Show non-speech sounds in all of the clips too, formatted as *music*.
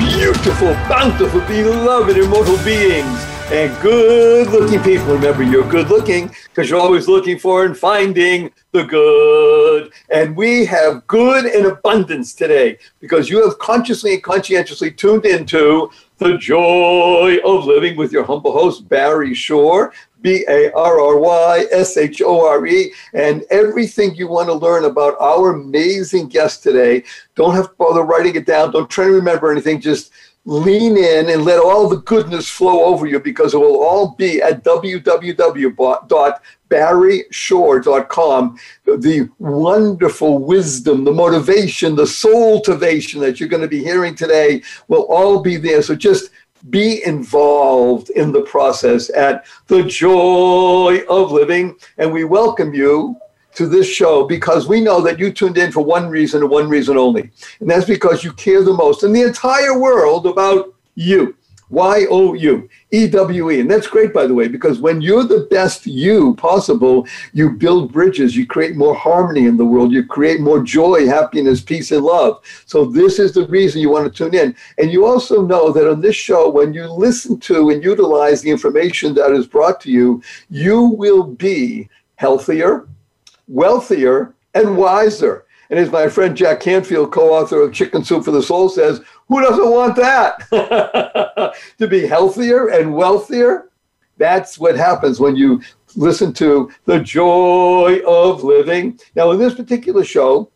beautiful, bountiful, beloved, immortal beings and good looking people. Remember, you're good looking because you're always looking for and finding the good. And we have good in abundance today because you have consciously and conscientiously tuned into the joy of living with your humble host, Barry Shore. B A R R Y S H O R E, and everything you want to learn about our amazing guest today. Don't have to bother writing it down. Don't try to remember anything. Just lean in and let all the goodness flow over you because it will all be at www.barryshore.com. The wonderful wisdom, the motivation, the soul motivation that you're going to be hearing today will all be there. So just be involved in the process at the joy of living. And we welcome you to this show because we know that you tuned in for one reason and one reason only. And that's because you care the most in the entire world about you. Y O U, E W E. And that's great, by the way, because when you're the best you possible, you build bridges, you create more harmony in the world, you create more joy, happiness, peace, and love. So, this is the reason you want to tune in. And you also know that on this show, when you listen to and utilize the information that is brought to you, you will be healthier, wealthier, and wiser. And as my friend Jack Canfield, co author of Chicken Soup for the Soul, says, who doesn't want that? *laughs* to be healthier and wealthier? That's what happens when you listen to the joy of living. Now, in this particular show,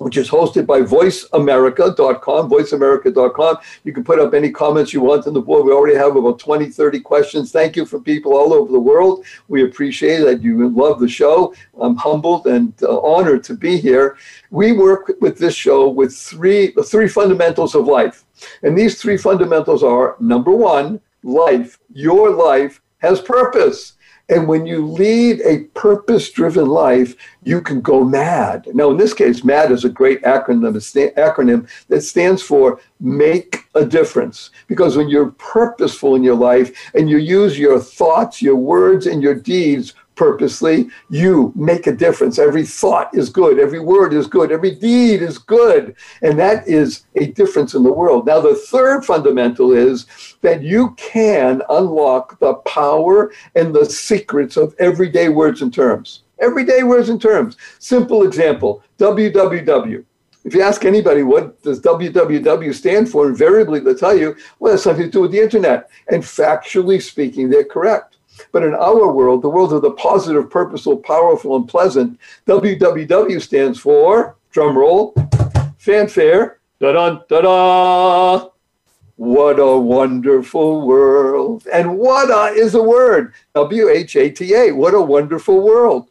which is hosted by voiceamerica.com, voiceamerica.com. You can put up any comments you want on the board. We already have about 20, 30 questions. Thank you from people all over the world. We appreciate that you love the show. I'm humbled and uh, honored to be here. We work with this show with three, the three fundamentals of life. And these three fundamentals are number one, life, your life has purpose. And when you lead a purpose driven life, you can go mad. Now, in this case, MAD is a great acronym, acronym that stands for make a difference. Because when you're purposeful in your life and you use your thoughts, your words, and your deeds purposely, you make a difference. Every thought is good, every word is good, every deed is good. And that is a difference in the world. Now, the third fundamental is that you can unlock the power and the secrets of everyday words and terms. Everyday words and terms. Simple example www. If you ask anybody what does www stand for, invariably they'll tell you, well, it has something to do with the internet. And factually speaking, they're correct. But in our world, the world of the positive, purposeful, powerful, and pleasant, WWW stands for, drum roll, fanfare, da da da da. What a wonderful world. And what a is a word, W H A T A. What a wonderful world.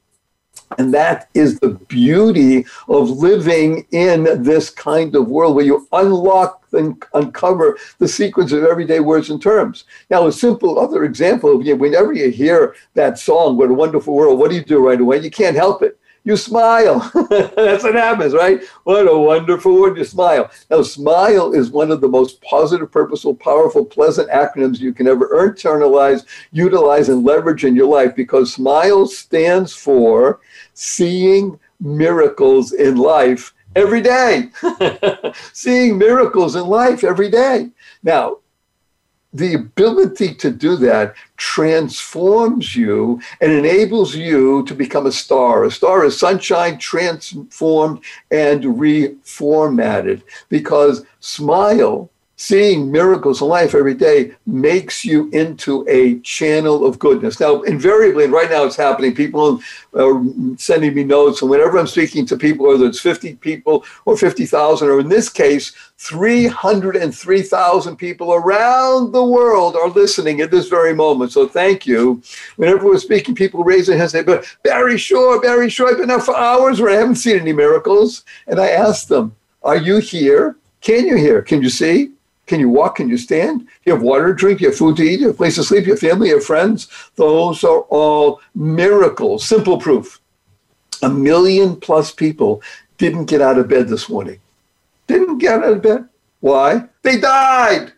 And that is the beauty of living in this kind of world where you unlock and uncover the secrets of everyday words and terms. Now, a simple other example whenever you hear that song, What a Wonderful World, what do you do right away? You can't help it you smile. *laughs* That's what happens, right? What a wonderful word, you smile. Now, SMILE is one of the most positive, purposeful, powerful, pleasant acronyms you can ever internalize, utilize, and leverage in your life because SMILE stands for seeing miracles in life every day. *laughs* seeing miracles in life every day. Now, the ability to do that transforms you and enables you to become a star. A star is sunshine transformed and reformatted because smile seeing miracles in life every day makes you into a channel of goodness. Now, invariably, and right now it's happening, people are sending me notes, and whenever I'm speaking to people, whether it's 50 people or 50,000, or in this case, 303,000 people around the world are listening at this very moment. So thank you. Whenever we're speaking, people raise their hands and say, but Barry Shore, Barry Shore, I've been out for hours where I haven't seen any miracles. And I ask them, are you here? Can you hear? Can you see? Can you walk? Can you stand? You have water to drink, you have food to eat, you have a place to sleep, you have family, you have friends. Those are all miracles. Simple proof. A million plus people didn't get out of bed this morning. Didn't get out of bed. Why? They died.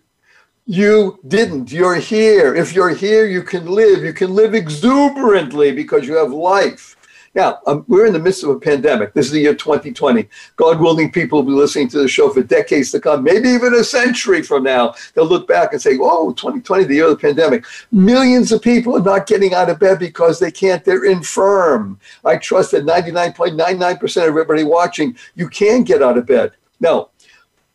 You didn't. You're here. If you're here, you can live. You can live exuberantly because you have life. Now, um, we're in the midst of a pandemic. This is the year 2020. God willing, people will be listening to the show for decades to come, maybe even a century from now. They'll look back and say, oh, 2020, the year of the pandemic. Millions of people are not getting out of bed because they can't. They're infirm. I trust that 99.99% of everybody watching, you can get out of bed. Now,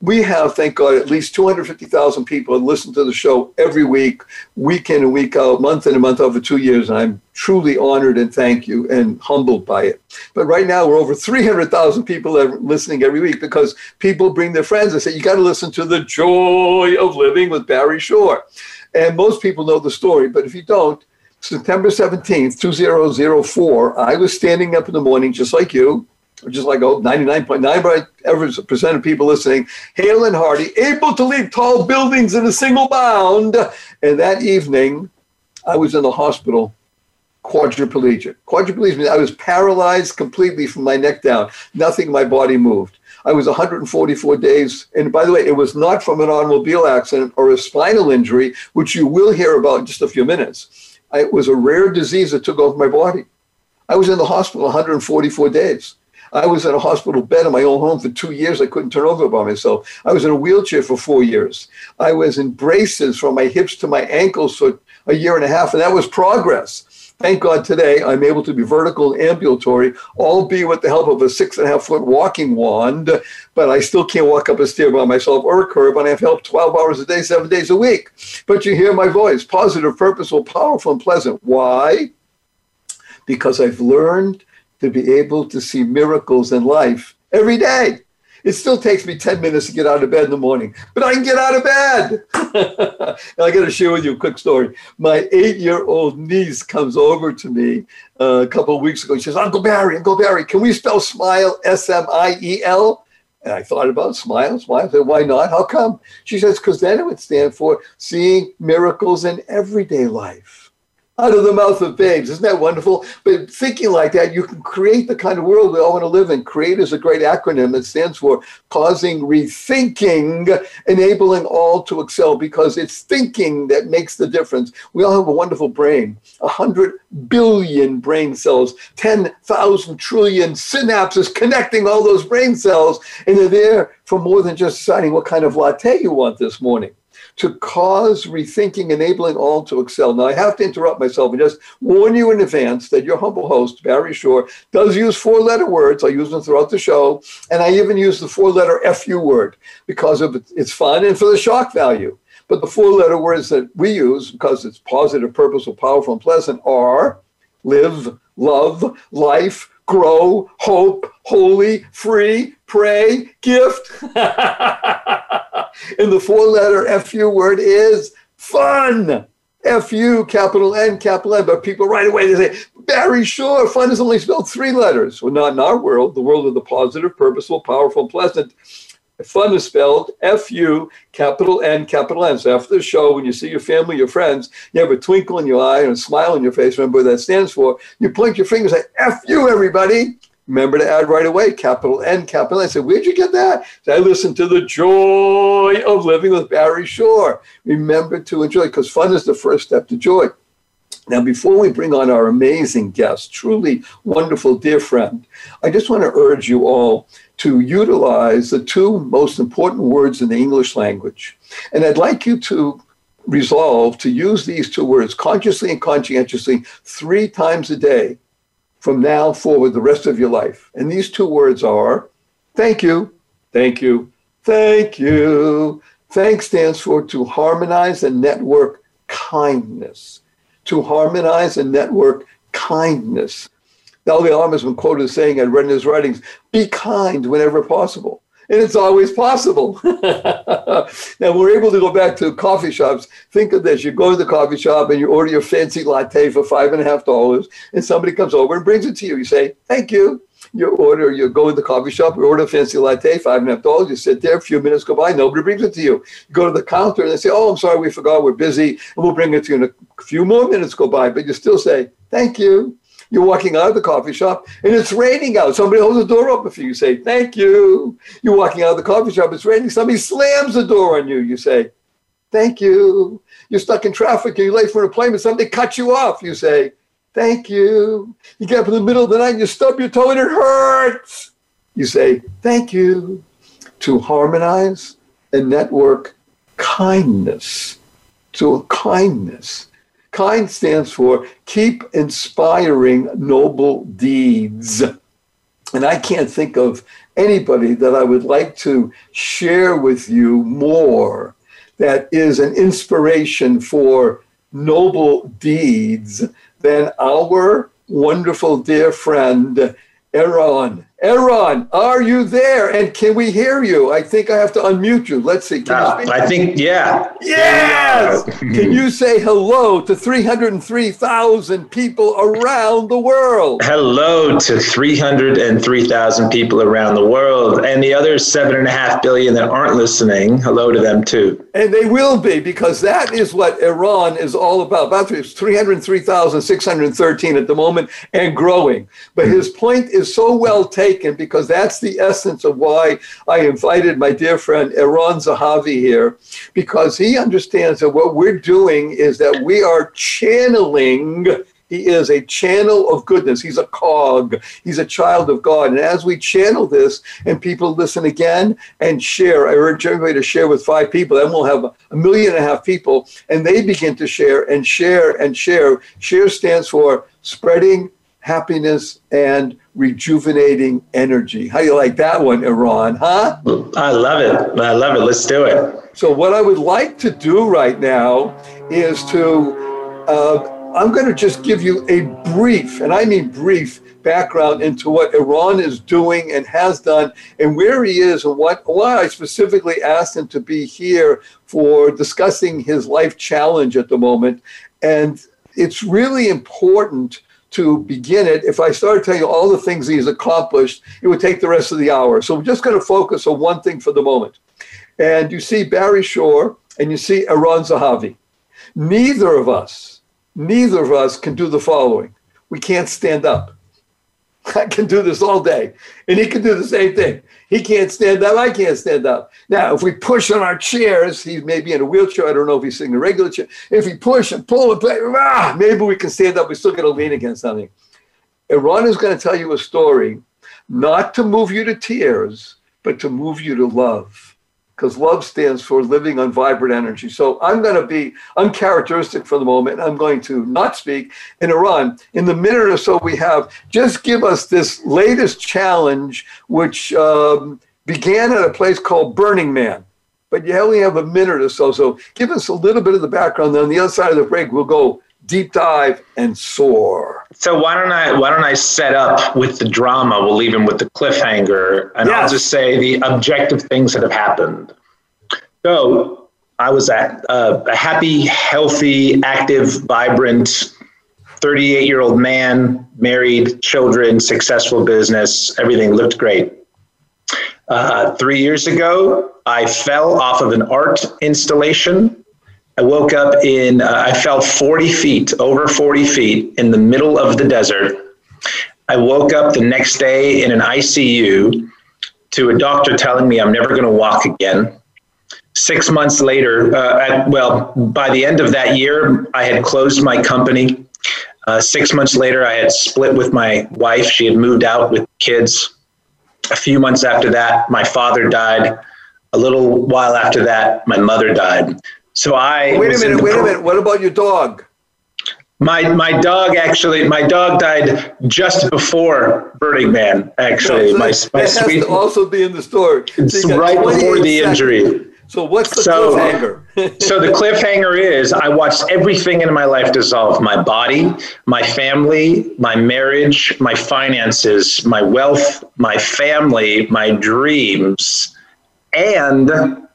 we have, thank God, at least 250,000 people listen to the show every week, week in and week out, month in and month over two years. And I'm truly honored and thank you and humbled by it. But right now, we're over 300,000 people are listening every week because people bring their friends and say, you got to listen to The Joy of Living with Barry Shore. And most people know the story, but if you don't, September 17th, 2004, I was standing up in the morning just like you just like oh, 99.9% of people listening, hale and hearty, able to leap tall buildings in a single bound. And that evening, I was in the hospital, quadriplegic. Quadriplegic means I was paralyzed completely from my neck down. Nothing in my body moved. I was 144 days. And by the way, it was not from an automobile accident or a spinal injury, which you will hear about in just a few minutes. It was a rare disease that took over my body. I was in the hospital 144 days. I was in a hospital bed in my own home for two years. I couldn't turn over by myself. I was in a wheelchair for four years. I was in braces from my hips to my ankles for a year and a half, and that was progress. Thank God today I'm able to be vertical and ambulatory, albeit with the help of a six and a half foot walking wand, but I still can't walk up a stair by myself or a curb, and I have help 12 hours a day, seven days a week. But you hear my voice positive, purposeful, powerful, and pleasant. Why? Because I've learned to be able to see miracles in life every day. It still takes me 10 minutes to get out of bed in the morning, but I can get out of bed. *laughs* I got to share with you a quick story. My eight year old niece comes over to me uh, a couple of weeks ago. She says, Uncle Barry, Uncle Barry, can we spell smile S M I E L? And I thought about smile, smile. I said, why not? How come? She says, because then it would stand for seeing miracles in everyday life out of the mouth of babes. Isn't that wonderful? But thinking like that, you can create the kind of world we all want to live in. CREATE is a great acronym that stands for causing rethinking, enabling all to excel because it's thinking that makes the difference. We all have a wonderful brain, 100 billion brain cells, 10,000 trillion synapses connecting all those brain cells, and they're there for more than just deciding what kind of latte you want this morning to cause rethinking, enabling all to excel. Now, I have to interrupt myself and just warn you in advance that your humble host, Barry Shore, does use four letter words. I use them throughout the show. And I even use the four letter FU word because of its fun and for the shock value. But the four letter words that we use, because it's positive, purposeful, powerful, and pleasant, are live, love, life, grow, hope, holy, free, pray, gift. *laughs* and the four letter FU word is fun. FU, capital N, capital N. But people right away they say, Barry Shore, fun is only spelled three letters. Well, not in our world, the world of the positive, purposeful, powerful, pleasant. Fun is spelled F-U, capital N, capital N. So after the show, when you see your family, your friends, you have a twinkle in your eye and a smile on your face. Remember what that stands for. You point your fingers and say, F-U, everybody. Remember to add right away, capital N, capital N. I said, where'd you get that? I listened to the joy of living with Barry Shore. Remember to enjoy, because fun is the first step to joy. Now, before we bring on our amazing guest, truly wonderful dear friend, I just want to urge you all to utilize the two most important words in the English language. And I'd like you to resolve to use these two words consciously and conscientiously three times a day from now forward the rest of your life. And these two words are thank you, thank you, thank you. Thank stands for to harmonize and network kindness. To harmonize and network kindness. Dalai Lama has been quoted as saying, I read in his writings, be kind whenever possible. And it's always possible. *laughs* now we're able to go back to coffee shops. Think of this. You go to the coffee shop and you order your fancy latte for five and a half dollars, and somebody comes over and brings it to you. You say, thank you. You order, you go to the coffee shop, you order a fancy latte, five and a half dollars. You sit there, a few minutes go by, nobody brings it to you. You go to the counter and they say, "Oh, I'm sorry, we forgot, we're busy, and we'll bring it to you." And a few more minutes go by, but you still say, "Thank you." You're walking out of the coffee shop and it's raining out. Somebody holds the door open for you. You say, Thank you. You're walking out of the coffee shop. It's raining. Somebody slams the door on you. You say, Thank you. You're stuck in traffic and you're late for an appointment. Somebody cuts you off. You say, Thank you. You get up in the middle of the night and you stub your toe and it hurts. You say, Thank you. To harmonize and network kindness. To a kindness. Kind stands for keep inspiring noble deeds. And I can't think of anybody that I would like to share with you more that is an inspiration for noble deeds than our wonderful dear friend, Eron. Eron, are you there? And can we hear you? I think I have to unmute you. Let's see. Uh, I think, yeah. Yes. can you say hello to 303,000 people around the world? Hello to 303,000 people around the world. And the other seven and a half billion that aren't listening, hello to them too. And they will be because that is what Eron is all about. About 303,613 at the moment and growing. But his point is so well taken because that's the essence of why I invited my dear friend Eron Zahavi here, because he understands that what we're doing is that we are channeling he is a channel of goodness. He's a cog. He's a child of God. And as we channel this and people listen again and share, I urge everybody to share with five people. Then we'll have a million and a half people and they begin to share and share and share. Share stands for spreading happiness and rejuvenating energy. How do you like that one, Eron? Huh? I love it. I love it. Let's do it. So, what I would like to do right now is to, uh, I'm going to just give you a brief, and I mean brief, background into what Eron is doing and has done and where he is and what why I specifically asked him to be here for discussing his life challenge at the moment. And it's really important to begin it. If I started telling you all the things he's accomplished, it would take the rest of the hour. So we're just going to focus on one thing for the moment. And you see Barry Shore and you see Eron Zahavi. Neither of us, neither of us can do the following. We can't stand up. *laughs* I can do this all day. And he can do the same thing. He can't stand up. I can't stand up. Now, if we push on our chairs, he may be in a wheelchair. I don't know if he's sitting in a regular chair. If we push and pull and play, ah, maybe we can stand up. We still got to lean against something. Eron is going to tell you a story, not to move you to tears, but to move you to love because love stands for living on vibrant energy. So I'm going to be uncharacteristic for the moment. I'm going to not speak. In Eron. in the minute or so we have, just give us this latest challenge, which um, began at a place called Burning Man. But you only have a minute or so. So give us a little bit of the background. Then on the other side of the break, we'll go deep dive and soar. So why don't I why don't I set up with the drama? We'll leave him with the cliffhanger, and yes. I'll just say the objective things that have happened. So I was at uh, a happy, healthy, active, vibrant. 38 year old man, married, children, successful business, everything looked great. Uh, three years ago, I fell off of an art installation I woke up in, uh, I fell 40 feet, over 40 feet in the middle of the desert. I woke up the next day in an ICU to a doctor telling me I'm never going to walk again. Six months later, uh, well, by the end of that year, I had closed my company. Uh, six months later, I had split with my wife. She had moved out with kids. A few months after that, my father died. A little while after that, my mother died. So I wait a minute, wait a minute. What about your dog? My my dog actually my dog died just before Burning Man. Actually, so my, my sweet also be in the story. So right before the seconds. injury. So what's the so, cliffhanger? so the cliffhanger is I watched everything in my life dissolve: my body, my family, my marriage, my finances, my wealth, my family, my dreams, and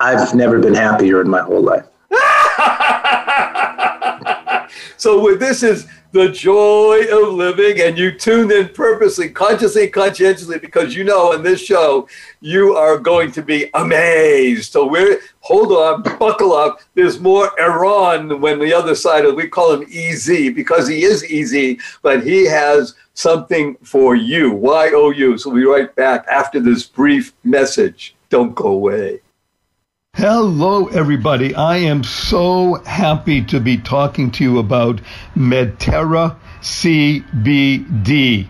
I've never been happier in my whole life. *laughs* so this is the joy of living. And you tuned in purposely, consciously, conscientiously, because you know in this show, you are going to be amazed. So we're, hold on, buckle up. There's more Eron when the other side of, we call him EZ because he is easy, but he has something for you. Y O U. So we'll be right back after this brief message. Don't go away. Hello, everybody. I am so happy to be talking to you about Medterra CBD.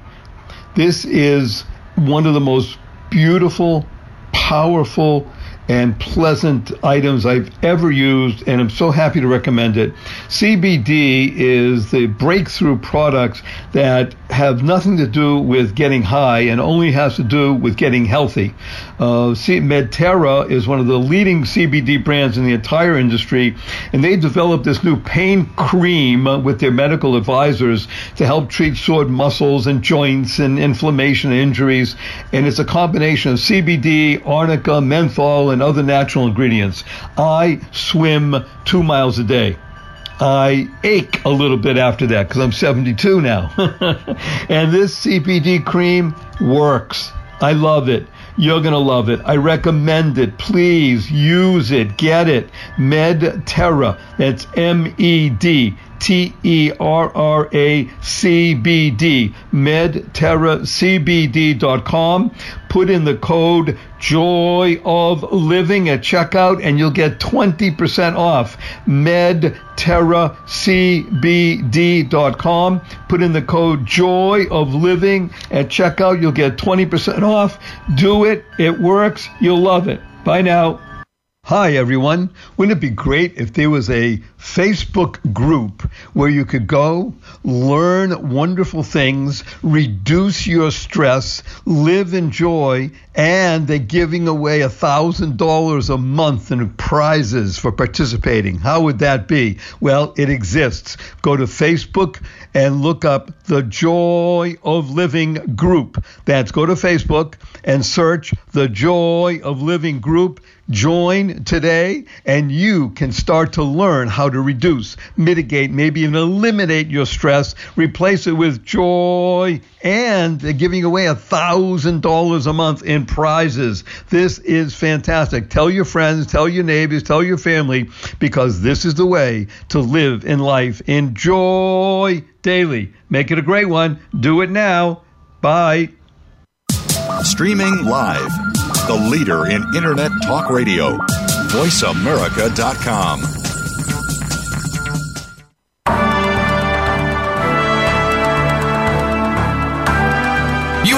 This is one of the most beautiful, powerful, and pleasant items I've ever used, and I'm so happy to recommend it. CBD is the breakthrough product that have nothing to do with getting high and only has to do with getting healthy. Uh, Medterra is one of the leading CBD brands in the entire industry, and they developed this new pain cream with their medical advisors to help treat sore muscles and joints and inflammation and injuries. And it's a combination of CBD, arnica, menthol, and other natural ingredients. I swim two miles a day. I ache a little bit after that because I'm 72 now. *laughs* and this CBD cream works. I love it. You're going to love it. I recommend it. Please use it. Get it. Medterra. That's M E D T E R R A C B D, medterracbd.com. Put in the code Joy of Living at checkout and you'll get 20% off. medterracbd.com. Put in the code Joy of Living at checkout. You'll get 20% off. Do it. It works. You'll love it. Bye now. Hi, everyone. Wouldn't it be great if there was a Facebook group where you could go, learn wonderful things, reduce your stress, live in joy, and they're giving away a $1,000 a month in prizes for participating? How would that be? Well, it exists. Go to Facebook and look up the Joy of Living group. That's go to Facebook and search the Joy of Living group Join today and you can start to learn how to reduce, mitigate, maybe even eliminate your stress, replace it with joy, and they're giving away a $1,000 a month in prizes. This is fantastic. Tell your friends, tell your neighbors, tell your family, because this is the way to live in life. Enjoy daily. Make it a great one. Do it now. Bye. Streaming live the leader in Internet talk radio. VoiceAmerica.com.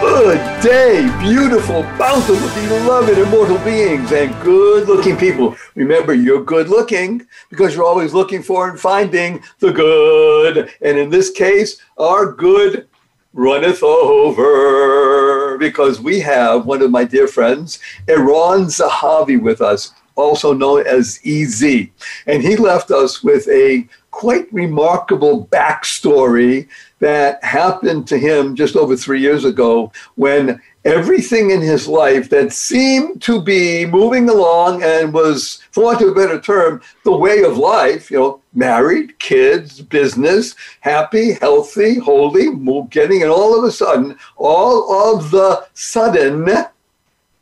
Good day, beautiful, bountiful, beloved, immortal beings, and good looking people. Remember, you're good looking because you're always looking for and finding the good. And in this case, our good runneth over because we have one of my dear friends, Eron Zahavi, with us, also known as EZ. And he left us with a quite remarkable backstory that happened to him just over three years ago when everything in his life that seemed to be moving along and was, for want of a better term, the way of life, you know, married, kids, business, happy, healthy, holy, getting, and all of a sudden, all of the sudden,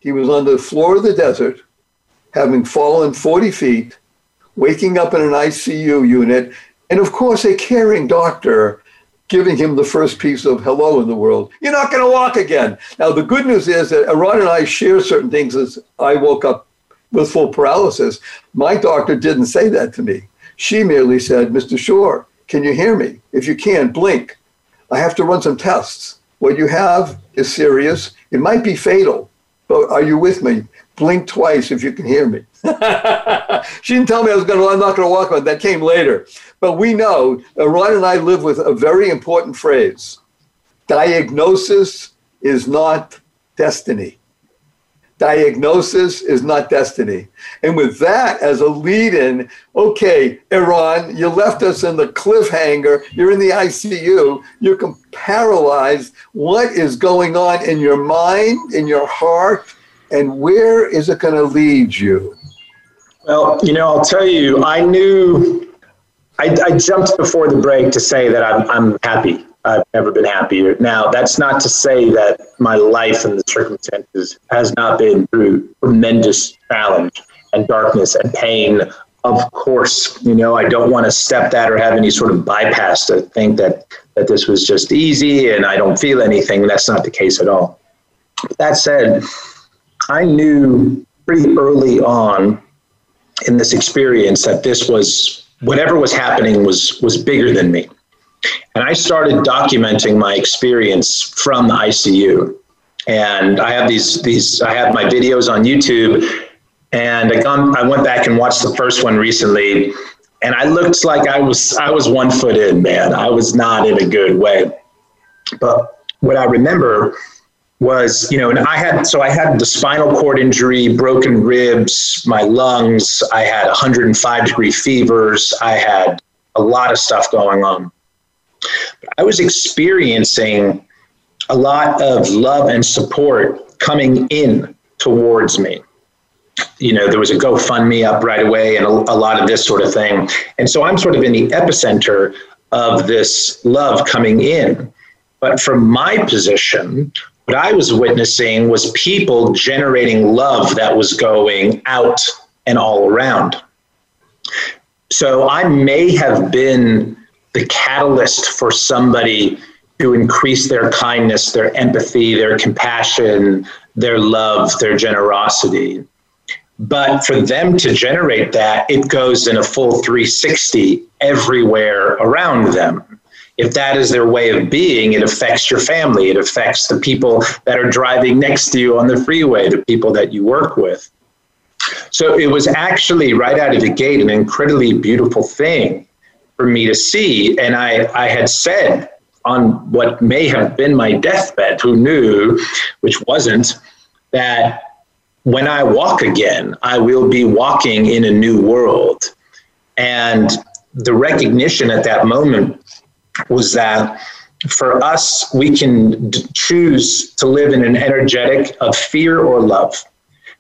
he was on the floor of the desert, having fallen 40 feet, waking up in an ICU unit, and of course, a caring doctor giving him the first piece of hello in the world. You're not going to walk again. Now, the good news is that Ron and I share certain things as I woke up with full paralysis. My doctor didn't say that to me. She merely said, Mr. Shore, can you hear me? If you can, blink. I have to run some tests. What you have is serious. It might be fatal, but are you with me? Blink twice if you can hear me. *laughs* she didn't tell me I was going to, I'm not going to walk on. That came later. But we know, uh, Ron and I live with a very important phrase diagnosis is not destiny. diagnosis is not destiny. And with that as a lead in, okay, Eron, you left us in the cliffhanger. You're in the ICU. You're paralyzed. What is going on in your mind, in your heart, and where is it going to lead you? Well, you know, I'll tell you, I knew I, I jumped before the break to say that I'm, I'm happy. I've never been happier. Now, that's not to say that my life and the circumstances has not been through tremendous challenge and darkness and pain. Of course, you know, I don't want to step that or have any sort of bypass to think that, that this was just easy and I don't feel anything. That's not the case at all. That said, I knew pretty early on in this experience that this was whatever was happening was was bigger than me and I started documenting my experience from the ICU. And I have these these I have my videos on YouTube, and I gone I went back and watched the first one recently, and I looked like I was I was one foot in, man. I was not in a good way. But what I remember was, you know, and I had so I had the spinal cord injury, broken ribs, my lungs, I had 105 degree fevers, I had a lot of stuff going on. I was experiencing a lot of love and support coming in towards me. You know, there was a GoFundMe up right away and a, a, lot of this sort of thing. And so I'm sort of in the epicenter of this love coming in. But from my position, what I was witnessing was people generating love that was going out and all around. So I may have been the catalyst for somebody to increase their kindness, their empathy, their compassion, their love, their generosity. But for them to generate that, it goes in a full 360 everywhere around them. If that is their way of being, it affects your family. It affects the people that are driving next to you on the freeway, the people that you work with. So it was actually right out of the gate an incredibly beautiful thing for me to see. And I, I had said on what may have been my deathbed, who knew, which wasn't, that when I walk again, I will be walking in a new world. And the recognition at that moment was that for us, we can d- choose to live in an energetic of fear or love.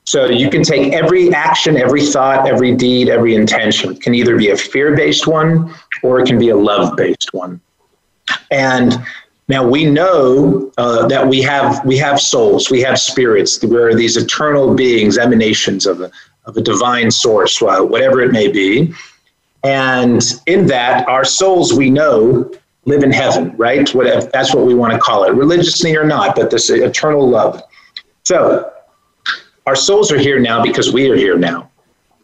So you can take every action, every thought, every deed, every intention. It can either be a fear based one or it can be a love based one. And now we know uh, that we have we have souls, we have spirits. We're these eternal beings, emanations of a, of a divine source, whatever it may be. And in that, our souls we know live in heaven, right? Whatever, that's what we want to call it, religiously or not, but this eternal love. So our souls are here now because we are here now.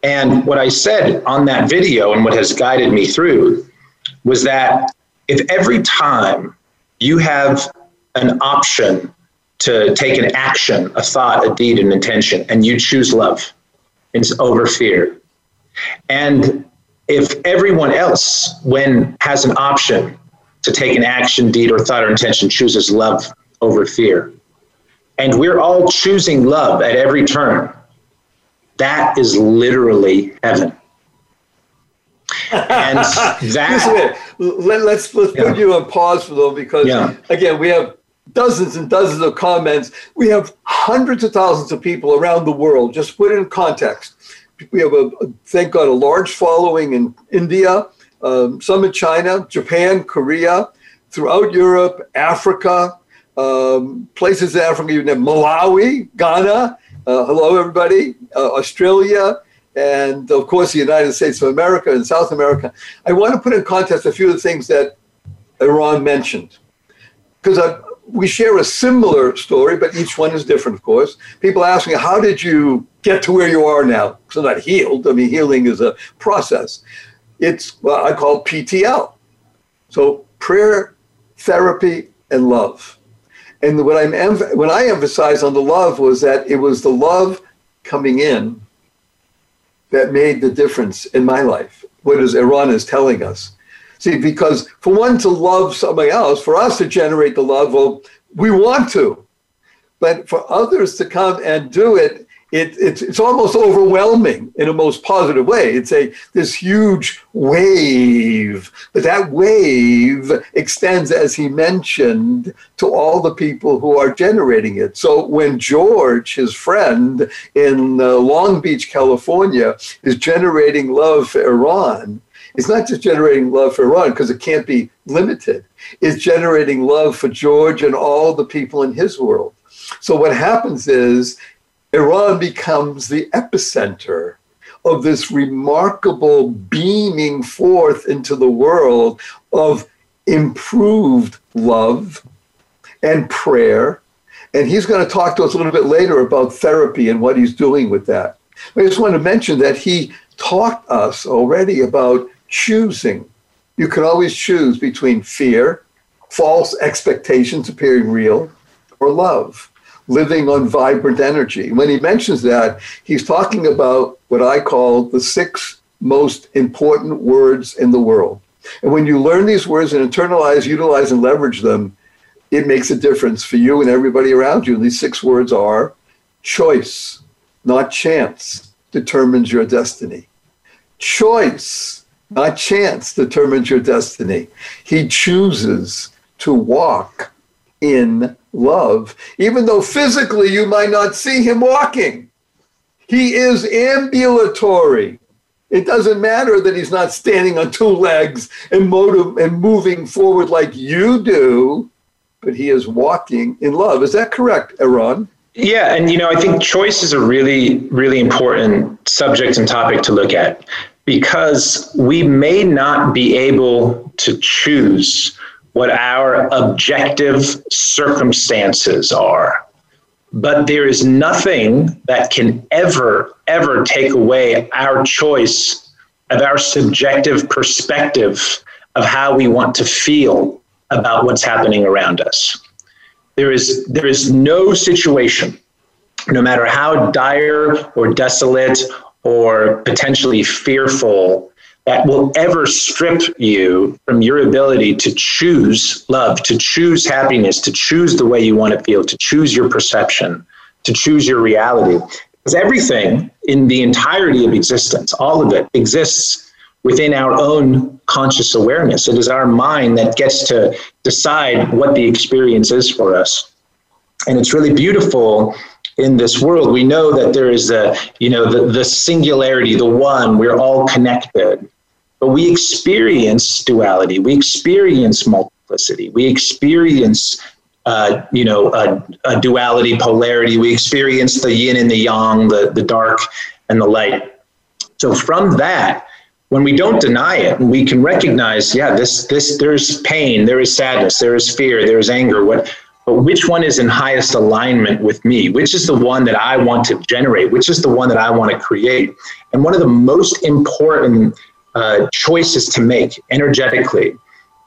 And what I said on that video and what has guided me through was that if every time you have an option to take an action, a thought, a deed, an intention, and you choose love it's over fear, and if everyone else, when has an option to take an action, deed, or thought or intention, chooses love over fear, and we're all choosing love at every turn. That is literally heaven. *laughs* And that. Let, us let's, let's yeah. put you on pause for a little because yeah. again, we have dozens and dozens of comments. We have hundreds of thousands of people around the world. Just put it in context. We have a, thank God, a large following in India, um, some in China, Japan, Korea, throughout Europe, Africa, um, places in Africa, you have Malawi, Ghana, uh, hello everybody, uh, Australia, and of course the United States of America and South America. I want to put in context a few of the things that Eron mentioned, because we share a similar story, but each one is different, of course. People ask me, how did you get to where you are now? So not healed. I mean, healing is a process. It's what I call PTL. So prayer, therapy, and love. And what I'm when I emphasized on the love was that it was the love coming in that made the difference in my life. What is Eron is telling us. See, because for one to love somebody else, for us to generate the love, well, we want to. But for others to come and do it, it, it's, it's almost overwhelming in a most positive way. It's a this huge wave, but that wave extends, as he mentioned, to all the people who are generating it. So when George, his friend in uh, Long Beach, California, is generating love for Eron, it's not just generating love for Eron because it can't be limited. It's generating love for George and all the people in his world. So what happens is Eron becomes the epicenter of this remarkable beaming forth into the world of improved love and prayer. And he's going to talk to us a little bit later about therapy and what he's doing with that. I just want to mention that he taught us already about choosing. You can always choose between fear, false expectations appearing real, or love living on vibrant energy. When he mentions that, he's talking about what I call the six most important words in the world. And when you learn these words and internalize, utilize, and leverage them, it makes a difference for you and everybody around you. And these six words are choice, not chance, determines your destiny. Choice, not chance, determines your destiny. He chooses to walk in love, even though physically you might not see him walking. He is ambulatory. It doesn't matter that he's not standing on two legs and, motive, and moving forward like you do, but he is walking in love. Is that correct, Eron? Yeah, and you know, I think choice is a really, really important subject and topic to look at because we may not be able to choose what our objective circumstances are. But there is nothing that can ever, ever take away our choice of our subjective perspective of how we want to feel about what's happening around us. There is, there is no situation, no matter how dire or desolate or potentially fearful that will ever strip you from your ability to choose love, to choose happiness, to choose the way you want to feel, to choose your perception, to choose your reality. Because everything in the entirety of existence, all of it exists within our own conscious awareness. It is our mind that gets to decide what the experience is for us. And it's really beautiful in this world. We know that there is a, you know, the, the singularity, the one, we're all connected. But we experience duality, we experience multiplicity, we experience uh, you know, a, a, duality, polarity. We experience the yin and the yang, the, the dark and the light. So from that, when we don't deny it, we can recognize, yeah, this, this, there's pain, there is sadness, there is fear, there is anger. What, but which one is in highest alignment with me? Which is the one that I want to generate? Which is the one that I want to create? And one of the most important uh, choices to make energetically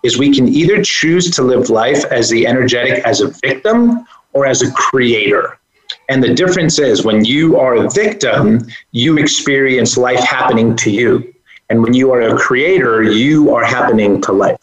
is we can either choose to live life as the energetic as a victim or as a creator. And the difference is when you are a victim, you experience life happening to you. And when you are a creator, you are happening to life.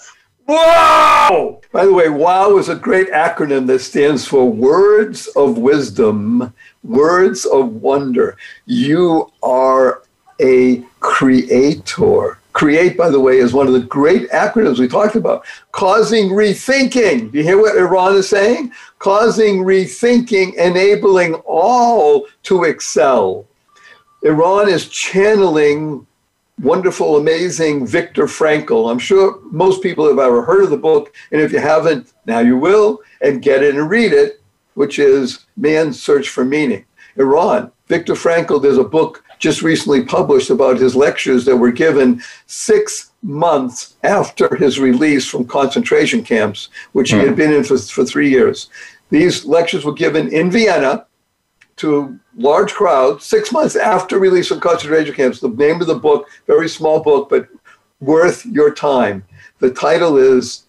Whoa! By the way, WOW is a great acronym that stands for Words of Wisdom, Words of Wonder. You are a creator. Create, by the way, is one of the great acronyms we talked about. Causing rethinking. Do you hear what Eron is saying? Causing rethinking, enabling all to excel. Eron is channeling wonderful, amazing Viktor Frankl. I'm sure most people have ever heard of the book. And if you haven't, now you will, and get it and read it, which is Man's Search for Meaning. Eron, Viktor Frankl, there's a book just recently published about his lectures that were given six months after his release from concentration camps, which he had hmm. been in for, for three years. These lectures were given in Vienna to large crowds six months after release from concentration camps. The name of the book, very small book, but worth your time. The title is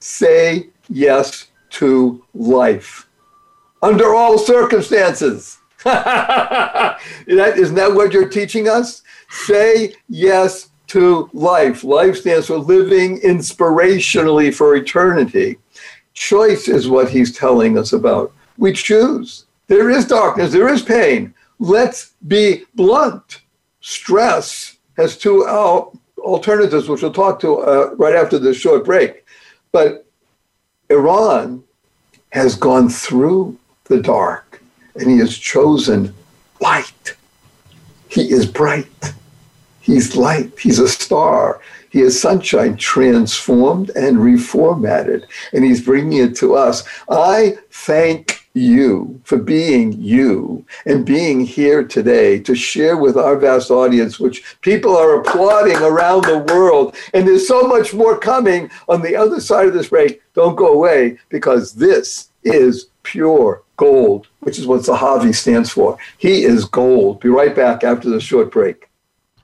Say Yes to Life under all circumstances. *laughs* that, isn't that what you're teaching us? Say yes to life. Life stands for living inspirationally for eternity. Choice is what he's telling us about. We choose. There is darkness, there is pain. Let's be blunt. Stress has two alternatives, which we'll talk to uh, right after this short break. But Eron has gone through the dark and he has chosen light. He is bright. He's light. He's a star. He is sunshine transformed and reformatted, and he's bringing it to us. I thank you for being you and being here today to share with our vast audience, which people are applauding around the world. And there's so much more coming on the other side of this break. Don't go away because this is pure gold, which is what Zahavi stands for. He is gold. Be right back after the short break.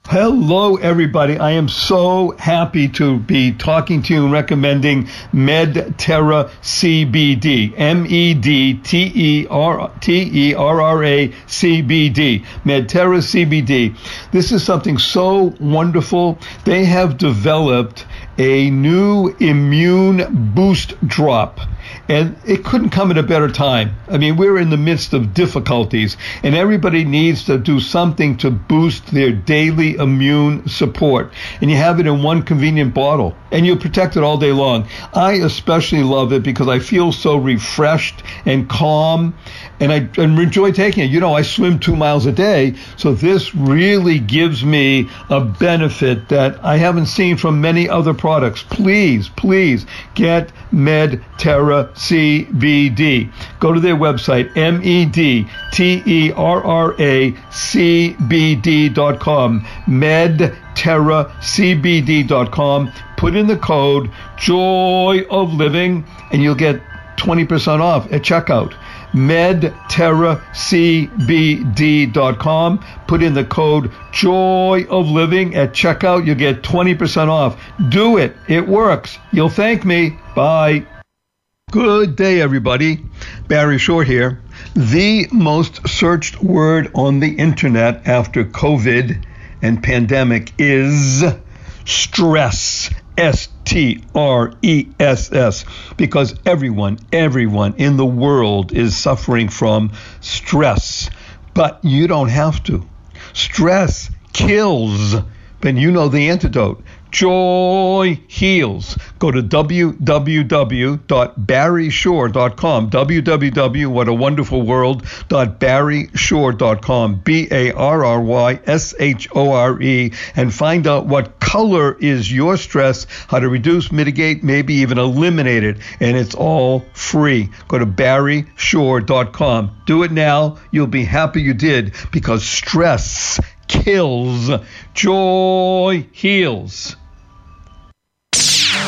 Hello, everybody. I am so happy to be talking to you and recommending MedTerra CBD. M E D T E R T E R R A CBD. MedTerra CBD. This is something so wonderful. They have developed a new immune boost drop. And it couldn't come at a better time. I mean, we're in the midst of difficulties, and everybody needs to do something to boost their daily immune support. And you have it in one convenient bottle, and you protect it all day long. I especially love it because I feel so refreshed and calm, and I and enjoy taking it. You know, I swim two miles a day, so this really gives me a benefit that I haven't seen from many other products. Please, please get MedTerra CBD. Go to their website, M E D T E R R A C B D.com, medterracbd.com. Put in the code Joy of Living, and you'll get 20% off at checkout medterracbd.com. Put in the code Joy of Living at checkout. You get 20% off. Do it. It works. You'll thank me. Bye. Good day, everybody. Barry Shore here. The most searched word on the internet after COVID and pandemic is stress. S T R E S S. Because everyone, everyone in the world is suffering from stress. But you don't have to. Stress kills. But you know the antidote. Joy heals. Go to www.barryshore.com. www.whatawonderfulworld.barryshore.com. B A R R Y S H O R E. And find out what color is your stress, how to reduce, mitigate, maybe even eliminate it. And it's all free. Go to barryshore.com. Do it now. You'll be happy you did because stress kills, joy heals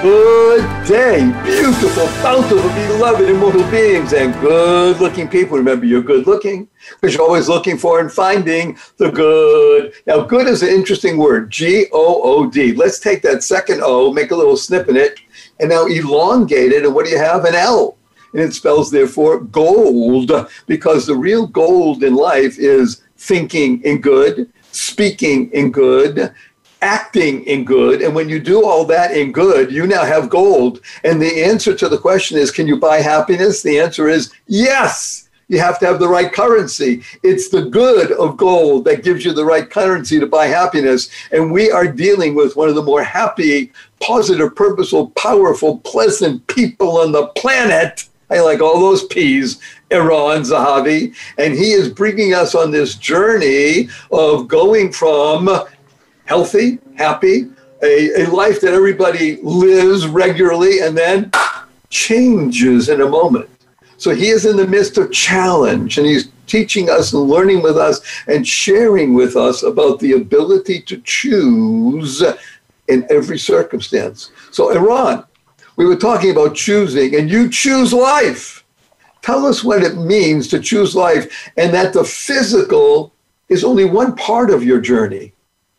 Good day, beautiful, bountiful, beloved, immortal beings, and good looking people. Remember, you're good looking because you're always looking for and finding the good. Now, good is an interesting word G O O D. Let's take that second O, make a little snip in it, and now elongate it. And what do you have? An L. And it spells, therefore, gold, because the real gold in life is thinking in good, speaking in good, acting in good. And when you do all that in good, you now have gold. And the answer to the question is can you buy happiness? The answer is yes. You have to have the right currency. It's the good of gold that gives you the right currency to buy happiness. And we are dealing with one of the more happy, positive, purposeful, powerful, pleasant people on the planet. I like all those P's, Eron Zahavi. And he is bringing us on this journey of going from healthy, happy, a, a life that everybody lives regularly and then changes in a moment. So he is in the midst of challenge and he's teaching us and learning with us and sharing with us about the ability to choose in every circumstance. So, Eron, we were talking about choosing, and you choose life. Tell us what it means to choose life and that the physical is only one part of your journey.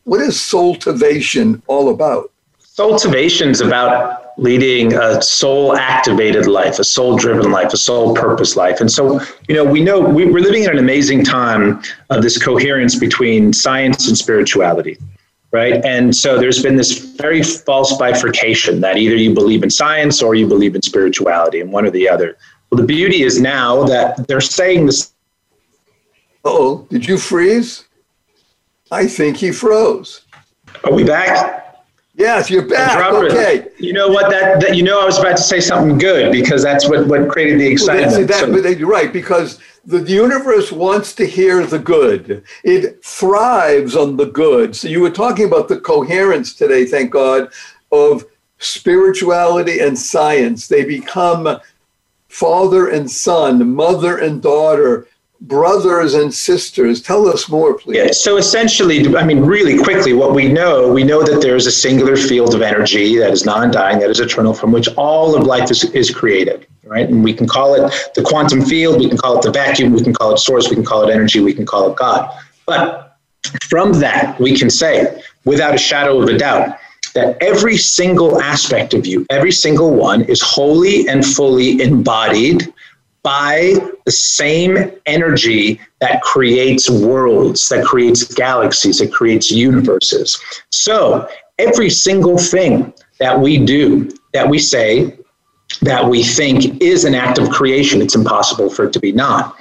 What is soultivation all about? Soultivation is about leading a soul activated life, a soul driven life, a soul purpose life. And so, you know, we know we, we're living in an amazing time of this coherence between science and spirituality right? And so there's been this very false bifurcation that either you believe in science or you believe in spirituality, and one or the other. Well, the beauty is now that they're saying this. Oh, did you freeze? I think he froze. Are we back? Yes, you're back. Okay. You know what? That, that you know, I was about to say something good because that's what what created the excitement. Well, that, so, you're right because the universe wants to hear the good. It thrives on the good. So you were talking about the coherence today, thank God, of spirituality and science. They become father and son, mother and daughter, brothers and sisters. Tell us more, please. Yeah, so essentially, I mean, really quickly, what we know, we know that there's a singular field of energy that is non dying, that is eternal, from which all of life is, is created, right? And we can call it the quantum field, we can call it the vacuum, we can call it source, we can call it energy, we can call it God. But from that, we can say, without a shadow of a doubt, that every single aspect of you, every single one, is wholly and fully embodied by the same energy that creates worlds, that creates galaxies, that creates universes. So every single thing that we do, that we say, that we think is an act of creation, it's impossible for it to be not.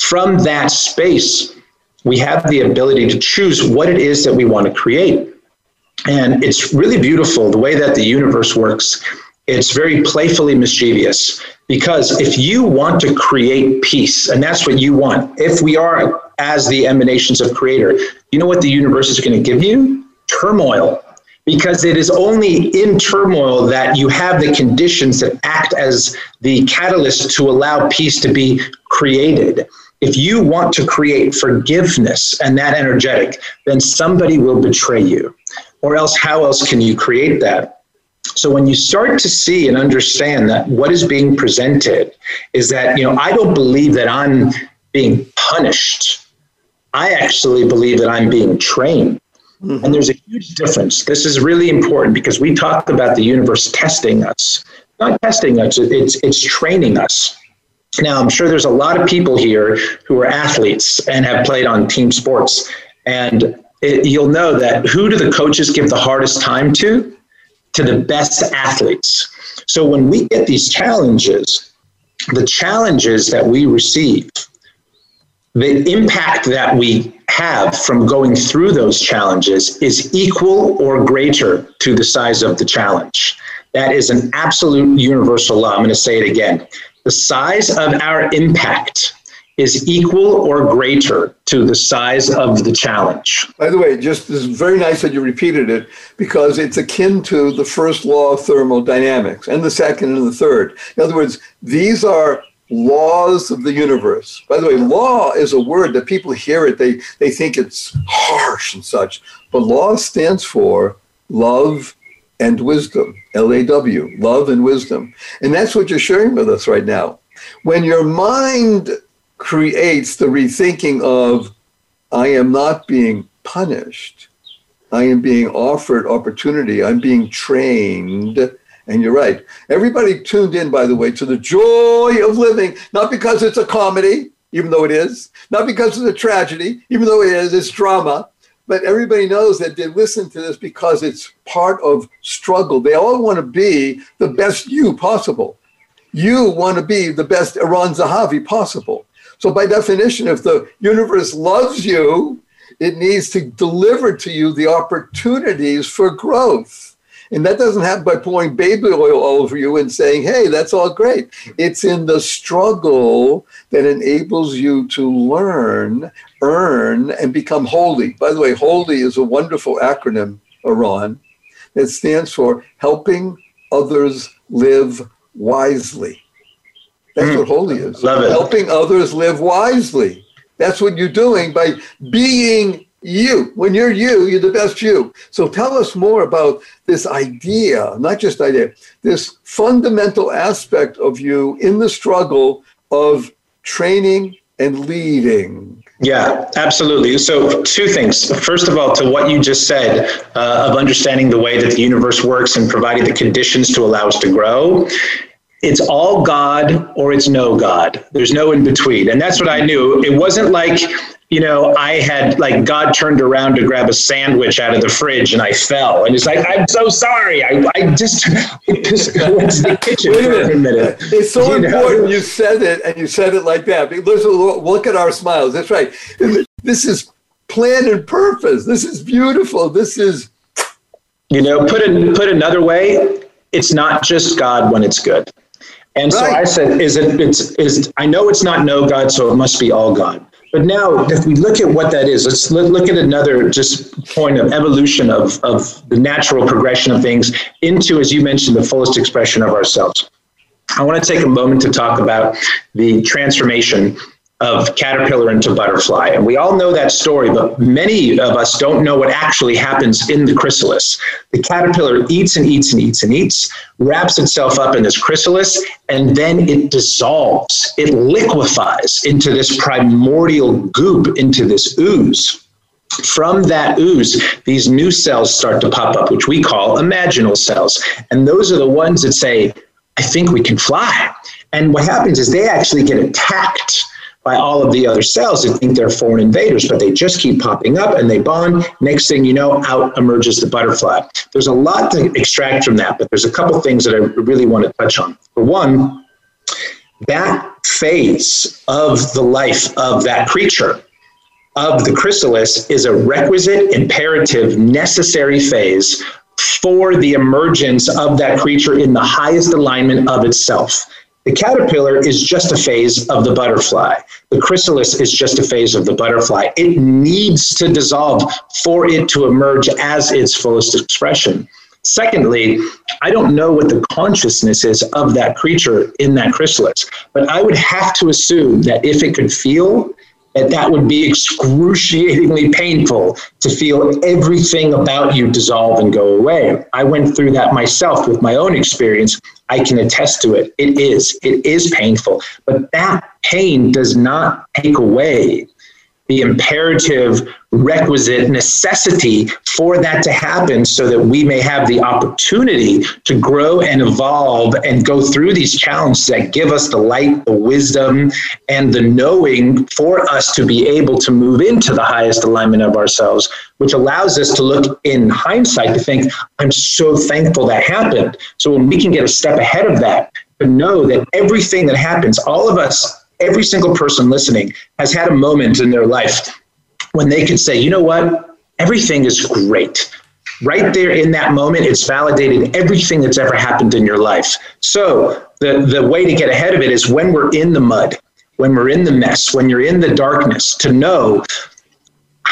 From that space, we have the ability to choose what it is that we want to create. And it's really beautiful the way that the universe works. It's very playfully mischievous because if you want to create peace, and that's what you want, if we are as the emanations of Creator, you know what the universe is going to give you? Turmoil. Because it is only in turmoil that you have the conditions that act as the catalyst to allow peace to be created. If you want to create forgiveness and that energetic, then somebody will betray you. Or else, how else can you create that? So when you start to see and understand that what is being presented is that, you know, I don't believe that I'm being punished. I actually believe that I'm being trained. Mm-hmm. And there's a huge difference. This is really important because we talk about the universe testing us. Not testing us, it's it's training us. Now, I'm sure there's a lot of people here who are athletes and have played on team sports. And it, you'll know that who do the coaches give the hardest time to? To the best athletes. So when we get these challenges, the challenges that we receive, the impact that we have from going through those challenges is equal or greater to the size of the challenge. That is an absolute universal law. I'm going to say it again. The size of our impact is equal or greater to the size of the challenge. By the way, just is very nice that you repeated it because it's akin to the first law of thermodynamics and the second and the third. In other words, these are laws of the universe. By the way, law is a word that people hear it, they, they think it's harsh and such. But law stands for love and wisdom, L A W, love and wisdom. And that's what you're sharing with us right now. When your mind creates the rethinking of I am not being punished. I am being offered opportunity. I'm being trained. And you're right. Everybody tuned in, by the way, to the joy of living, not because it's a comedy, even though it is, not because it's a tragedy, even though it is, it's drama. But everybody knows that they listen to this because it's part of struggle. They all want to be the best you possible. You want to be the best Eron Zahavi possible. So, by definition, if the universe loves you, it needs to deliver to you the opportunities for growth. And that doesn't happen by pouring baby oil all over you and saying, hey, that's all great. It's in the struggle that enables you to learn, earn, and become holy. By the way, holy is a wonderful acronym, Eron, that stands for helping others live wisely. That's mm. what holy is. Love it. Helping others live wisely. That's what you're doing by being you. When you're you, you're the best you. So tell us more about this idea, not just idea, this fundamental aspect of you in the struggle of training and leading. Yeah, absolutely. So, two things. First of all, to what you just said uh, of understanding the way that the universe works and providing the conditions to allow us to grow it's all God or it's no God. There's no in between. And that's what I knew. It wasn't like you know, I had like God turned around to grab a sandwich out of the fridge and I fell. And it's like, I'm so sorry. I, I just, *laughs* just *laughs* went to the kitchen Wait for a minute. It's so you important know? you said it and you said it like that. Listen, look at our smiles. That's right. This is plan and purpose. This is beautiful. This is. You know, put it put another way, it's not just God when it's good. And right. so I said, is it, it's, is, I know it's not no God, so it must be all God. But now, if we look at what that is, let's look at another just point of evolution of, of the natural progression of things into, as you mentioned, the fullest expression of ourselves. I want to take a moment to talk about the transformation of caterpillar into butterfly. And we all know that story, but many of us don't know what actually happens in the chrysalis. The caterpillar eats and eats and eats and eats, wraps itself up in this chrysalis, and then it dissolves, it liquefies into this primordial goop, into this ooze. From that ooze, these new cells start to pop up, which we call imaginal cells. And those are the ones that say, I think we can fly. And what happens is they actually get attacked by all of the other cells that think they're foreign invaders, but they just keep popping up and they bond. Next thing you know, out emerges the butterfly. There's a lot to extract from that, but there's a couple things that I really want to touch on. For one, that phase of the life of that creature, of the chrysalis, is a requisite, imperative, necessary phase for the emergence of that creature in the highest alignment of itself. The caterpillar is just a phase of the butterfly. The chrysalis is just a phase of the butterfly. It needs to dissolve for it to emerge as its fullest expression. Secondly, I don't know what the consciousness is of that creature in that chrysalis, but I would have to assume that if it could feel, that that would be excruciatingly painful to feel everything about you dissolve and go away. I went through that myself with my own experience. I can attest to it. It is. It is painful. But that pain does not take away the imperative, requisite necessity for that to happen so that we may have the opportunity to grow and evolve and go through these challenges that give us the light, the wisdom, and the knowing for us to be able to move into the highest alignment of ourselves, which allows us to look in hindsight to think, I'm so thankful that happened. So when we can get a step ahead of that, to know that everything that happens, all of us every single person listening has had a moment in their life when they could say, you know what, everything is great. Right there in that moment, it's validated everything that's ever happened in your life. So the, the way to get ahead of it is when we're in the mud, when we're in the mess, when you're in the darkness, to know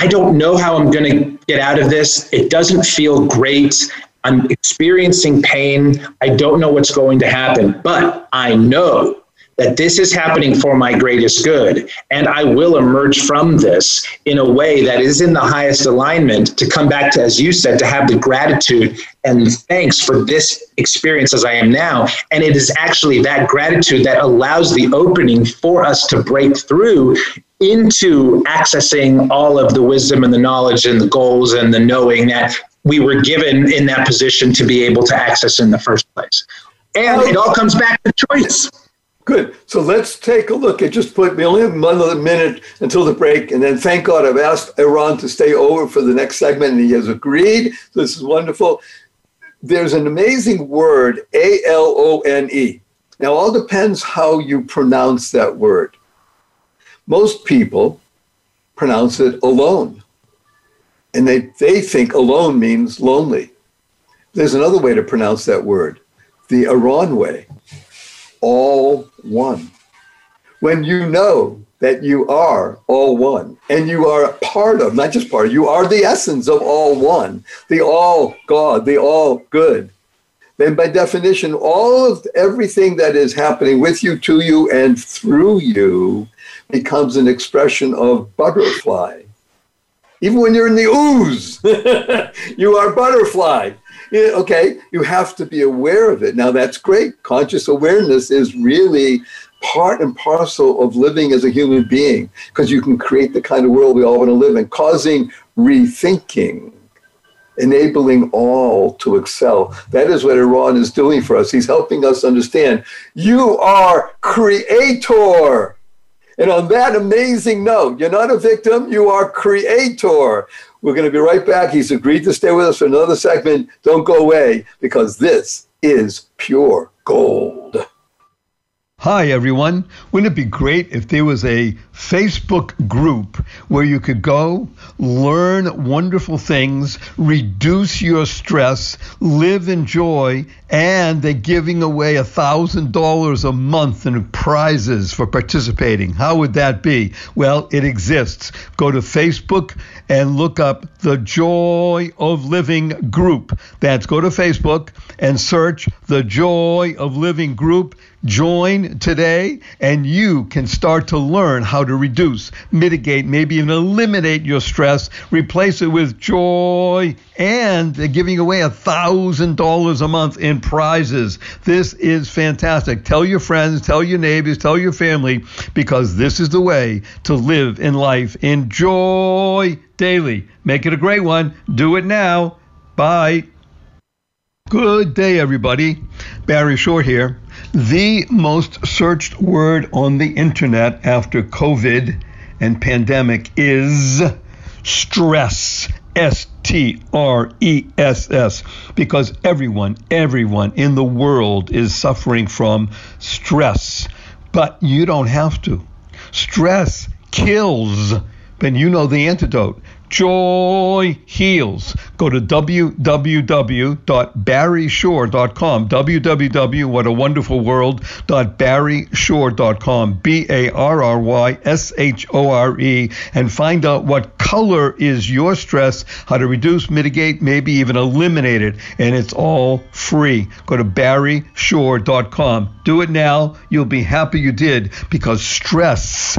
I don't know how I'm going to get out of this. It doesn't feel great. I'm experiencing pain. I don't know what's going to happen, but I know that this is happening for my greatest good. And I will emerge from this in a way that is in the highest alignment to come back to, as you said, to have the gratitude and thanks for this experience as I am now. And it is actually that gratitude that allows the opening for us to break through into accessing all of the wisdom and the knowledge and the goals and the knowing that we were given in that position to be able to access in the first place. And it all comes back to choice. Good. So let's take a look at just put we only another minute until the break, and then thank God I've asked Eron to stay over for the next segment, and he has agreed. This is wonderful. There's an amazing word, A L O N E. Now, all depends how you pronounce that word. Most people pronounce it alone, and they, they think alone means lonely. There's another way to pronounce that word, the Eron way all one. When you know that you are all one and you are a part of, not just part, you are the essence of all one, the all God, the all good, then by definition, all of everything that is happening with you, to you, and through you becomes an expression of butterfly. Even when you're in the ooze, *laughs* you are butterfly. Okay, you have to be aware of it. Now, that's great. Conscious awareness is really part and parcel of living as a human being because you can create the kind of world we all want to live in, causing rethinking enabling all to excel. That is what Eron is doing for us. He's helping us understand you are creator. And on that amazing note, you're not a victim, you are creator. We're going to be right back. He's agreed to stay with us for another segment. Don't go away because this is pure gold. Hi, everyone. Wouldn't it be great if there was a Facebook group where you could go, learn wonderful things, reduce your stress, live in joy, and they're giving away a $1,000 a month in prizes for participating? How would that be? Well, it exists. Go to Facebook and look up the Joy of Living group. That's go to Facebook and search the Joy of Living group Join today, and you can start to learn how to reduce, mitigate, maybe even eliminate your stress, replace it with joy, and they're giving away a $1,000 a month in prizes. This is fantastic. Tell your friends, tell your neighbors, tell your family, because this is the way to live in life. Enjoy daily. Make it a great one. Do it now. Bye. Good day, everybody. Barry Shore here. The most searched word on the internet after COVID and pandemic is stress. S T R E S S. Because everyone, everyone in the world is suffering from stress. But you don't have to. Stress kills. But you know the antidote. Joy heals. Go to www.barryshore.com. www.whatawonderfulworld.barryshore.com. B A R R Y S H O R E. And find out what color is your stress, how to reduce, mitigate, maybe even eliminate it. And it's all free. Go to barryshore.com. Do it now. You'll be happy you did because stress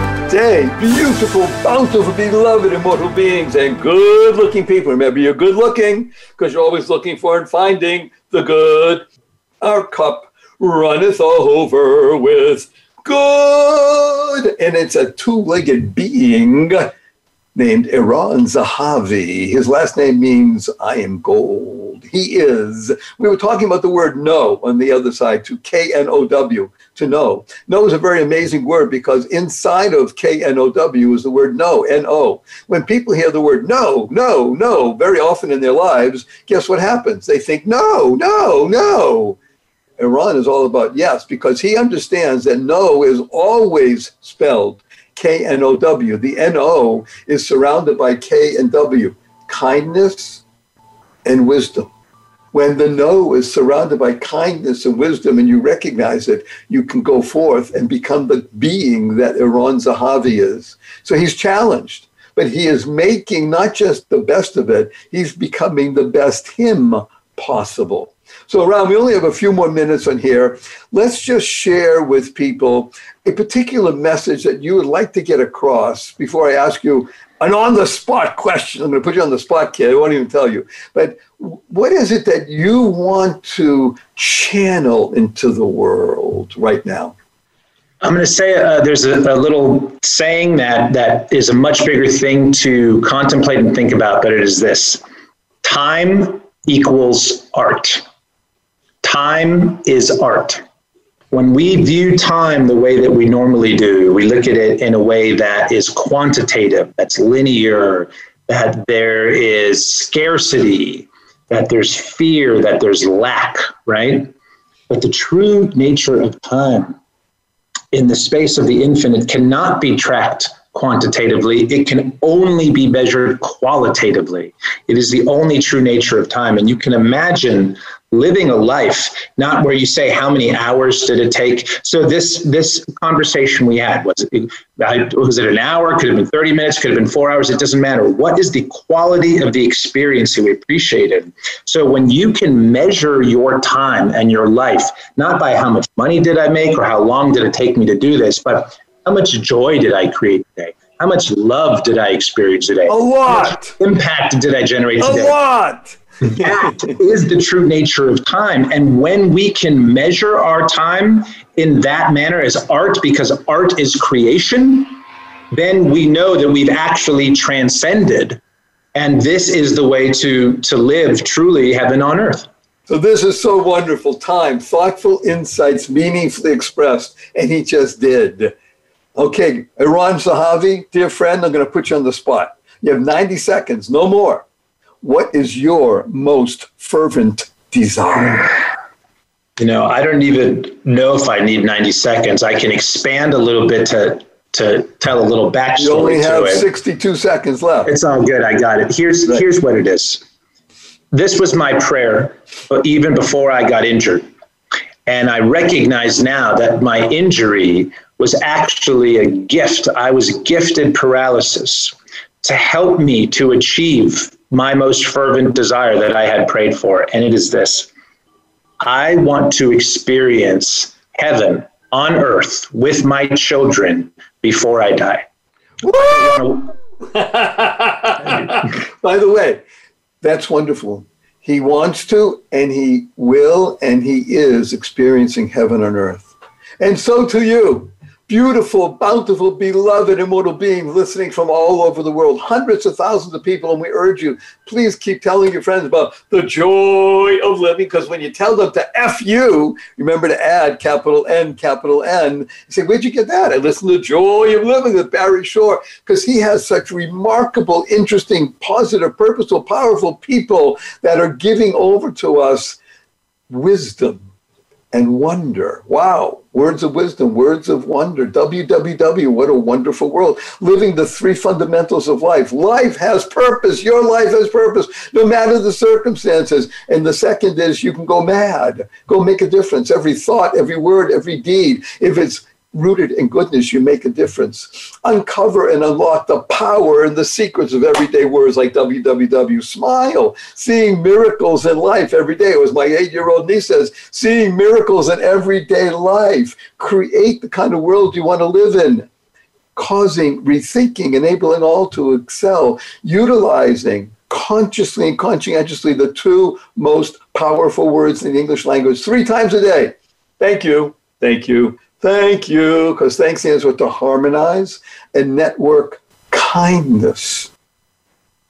day, beautiful, bountiful, beloved, immortal beings, and good looking people. Remember, you're good looking because you're always looking for and finding the good. Our cup runneth over with good. And it's a two legged being named Eron Zahavi. His last name means I am gold. He is. We were talking about the word know on the other side to K N O W to know. Know is a very amazing word because inside of K N O W is the word no, N O. When people hear the word no, no, no, very often in their lives, guess what happens? They think no, no, no. Eron is all about yes because he understands that no is always spelled K N O W. The N O is surrounded by K and W kindness and wisdom. When the no is surrounded by kindness and wisdom and you recognize it, you can go forth and become the being that Eron Zahavi is. So he's challenged, but he is making not just the best of it, he's becoming the best him possible. So, Ron, we only have a few more minutes on here. Let's just share with people a particular message that you would like to get across before I ask you an on the spot question. I'm going to put you on the spot, kid. I won't even tell you. But what is it that you want to channel into the world right now? I'm going to say uh, there's a, a, little saying that that is a much bigger thing to contemplate and think about, but it is this: time equals art. Time is art. When we view time the way that we normally do, we look at it in a way that is quantitative, that's linear, that there is scarcity, that there's fear, that there's lack, right? But the true nature of time in the space of the infinite cannot be tracked quantitatively. It can only be measured qualitatively. It is the only true nature of time. And you can imagine living a life not where you say how many hours did it take? So this this conversation we had was it, was it an hour? Could have been 30 minutes? Could have been four hours? It doesn't matter. What is the quality of the experience that we appreciated? So when you can measure your time and your life not by how much money did i make or how long did it take me to do this but how much joy did i create today? How much love did i experience today? A lot. impact did i generate today? a lot that is the true nature of time. And when we can measure our time in that manner as art, because art is creation, then we know that we've actually transcended. And this is the way to, to live truly heaven on earth. So this is so wonderful. Time, thoughtful insights, meaningfully expressed. And he just did. Okay, Eron Zahavi, dear friend, I'm going to put you on the spot. You have 90 seconds, no more. What is your most fervent desire? You know, I don't even know if I need 90 seconds. I can expand a little bit to to tell a little backstory. You only have 62 seconds left. It's all good. I got it. Here's right. here's what it is. This was my prayer uh, even before I got injured. And I recognize now that my injury was actually a gift. I was gifted paralysis to help me to achieve my most fervent desire that I had prayed for, and it is this I want to experience heaven on earth with my children before I die. *laughs* By the way, that's wonderful. He wants to, and he will, and he is experiencing heaven on earth. And so to you beautiful, bountiful, beloved, immortal beings listening from all over the world, hundreds of thousands of people. And we urge you, please keep telling your friends about the joy of living, because when you tell them to F you, remember to add capital N, capital N. You say, Where'd you get that? I listened to Joy of Living with Barry Shore, because he has such remarkable, interesting, positive, purposeful, powerful people that are giving over to us wisdom and wonder. Wow, words of wisdom, words of wonder. WWW, what a wonderful world. Living the three fundamentals of life. Life has purpose. Your life has purpose, no matter the circumstances. And the second is you can go mad, go make a difference. Every thought, every word, every deed. If it's rooted in goodness, you make a difference. Uncover and unlock the power and the secrets of everyday words like WWW. Smile, seeing miracles in life every day. It was my eight year old niece says, seeing miracles in everyday life. Create the kind of world you want to live in. Causing, rethinking, enabling all to excel, utilizing consciously and conscientiously the two most powerful words in the English language three times a day. Thank you. Thank you. Thank you, because thanks stands for to harmonize and network kindness.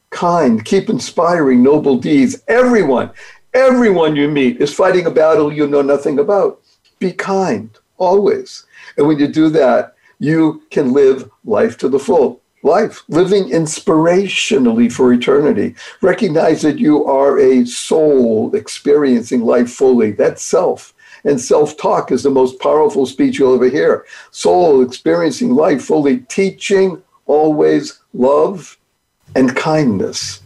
Kind, keep inspiring noble deeds. Everyone, everyone you meet is fighting a battle you know nothing about. Be kind, always. And when you do that, you can live life to the full. Life, living inspirationally for eternity. Recognize that you are a soul experiencing life fully. That's self. And self talk is the most powerful speech you'll ever hear. Soul experiencing life fully, teaching always love and kindness.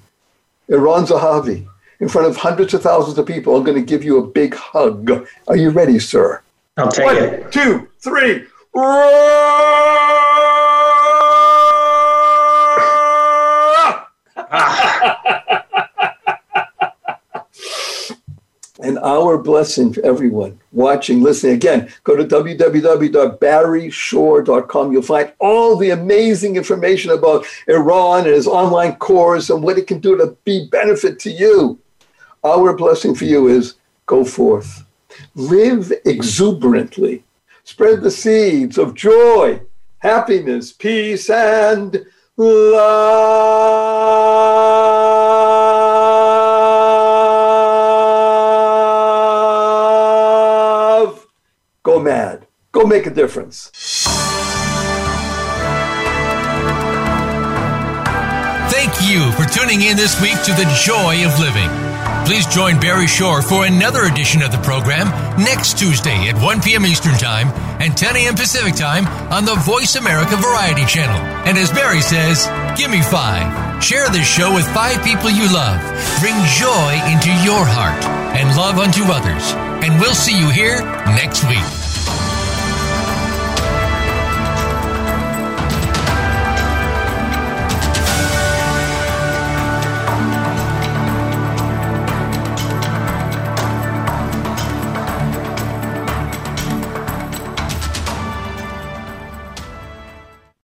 Eron Zahavi, in front of hundreds of thousands of people, I'm going to give you a big hug. Are you ready, sir? I'll take One, it. Two, three. *laughs* *laughs* and our blessing for everyone watching, listening. Again, go to www.barryshore.com. You'll find all the amazing information about Eron and his online course and what it can do to be benefit to you. Our blessing for you is go forth, live exuberantly, spread the seeds of joy, happiness, peace, and love. Go make a difference. Thank you for tuning in this week to The Joy of Living. Please join Barry Shore for another edition of the program next Tuesday at 1 p.m. Eastern Time and 10 a.m. Pacific Time on the Voice America Variety Channel. And as Barry says, give me five. Share this show with five people you love. Bring joy into your heart and love unto others. And we'll see you here next week.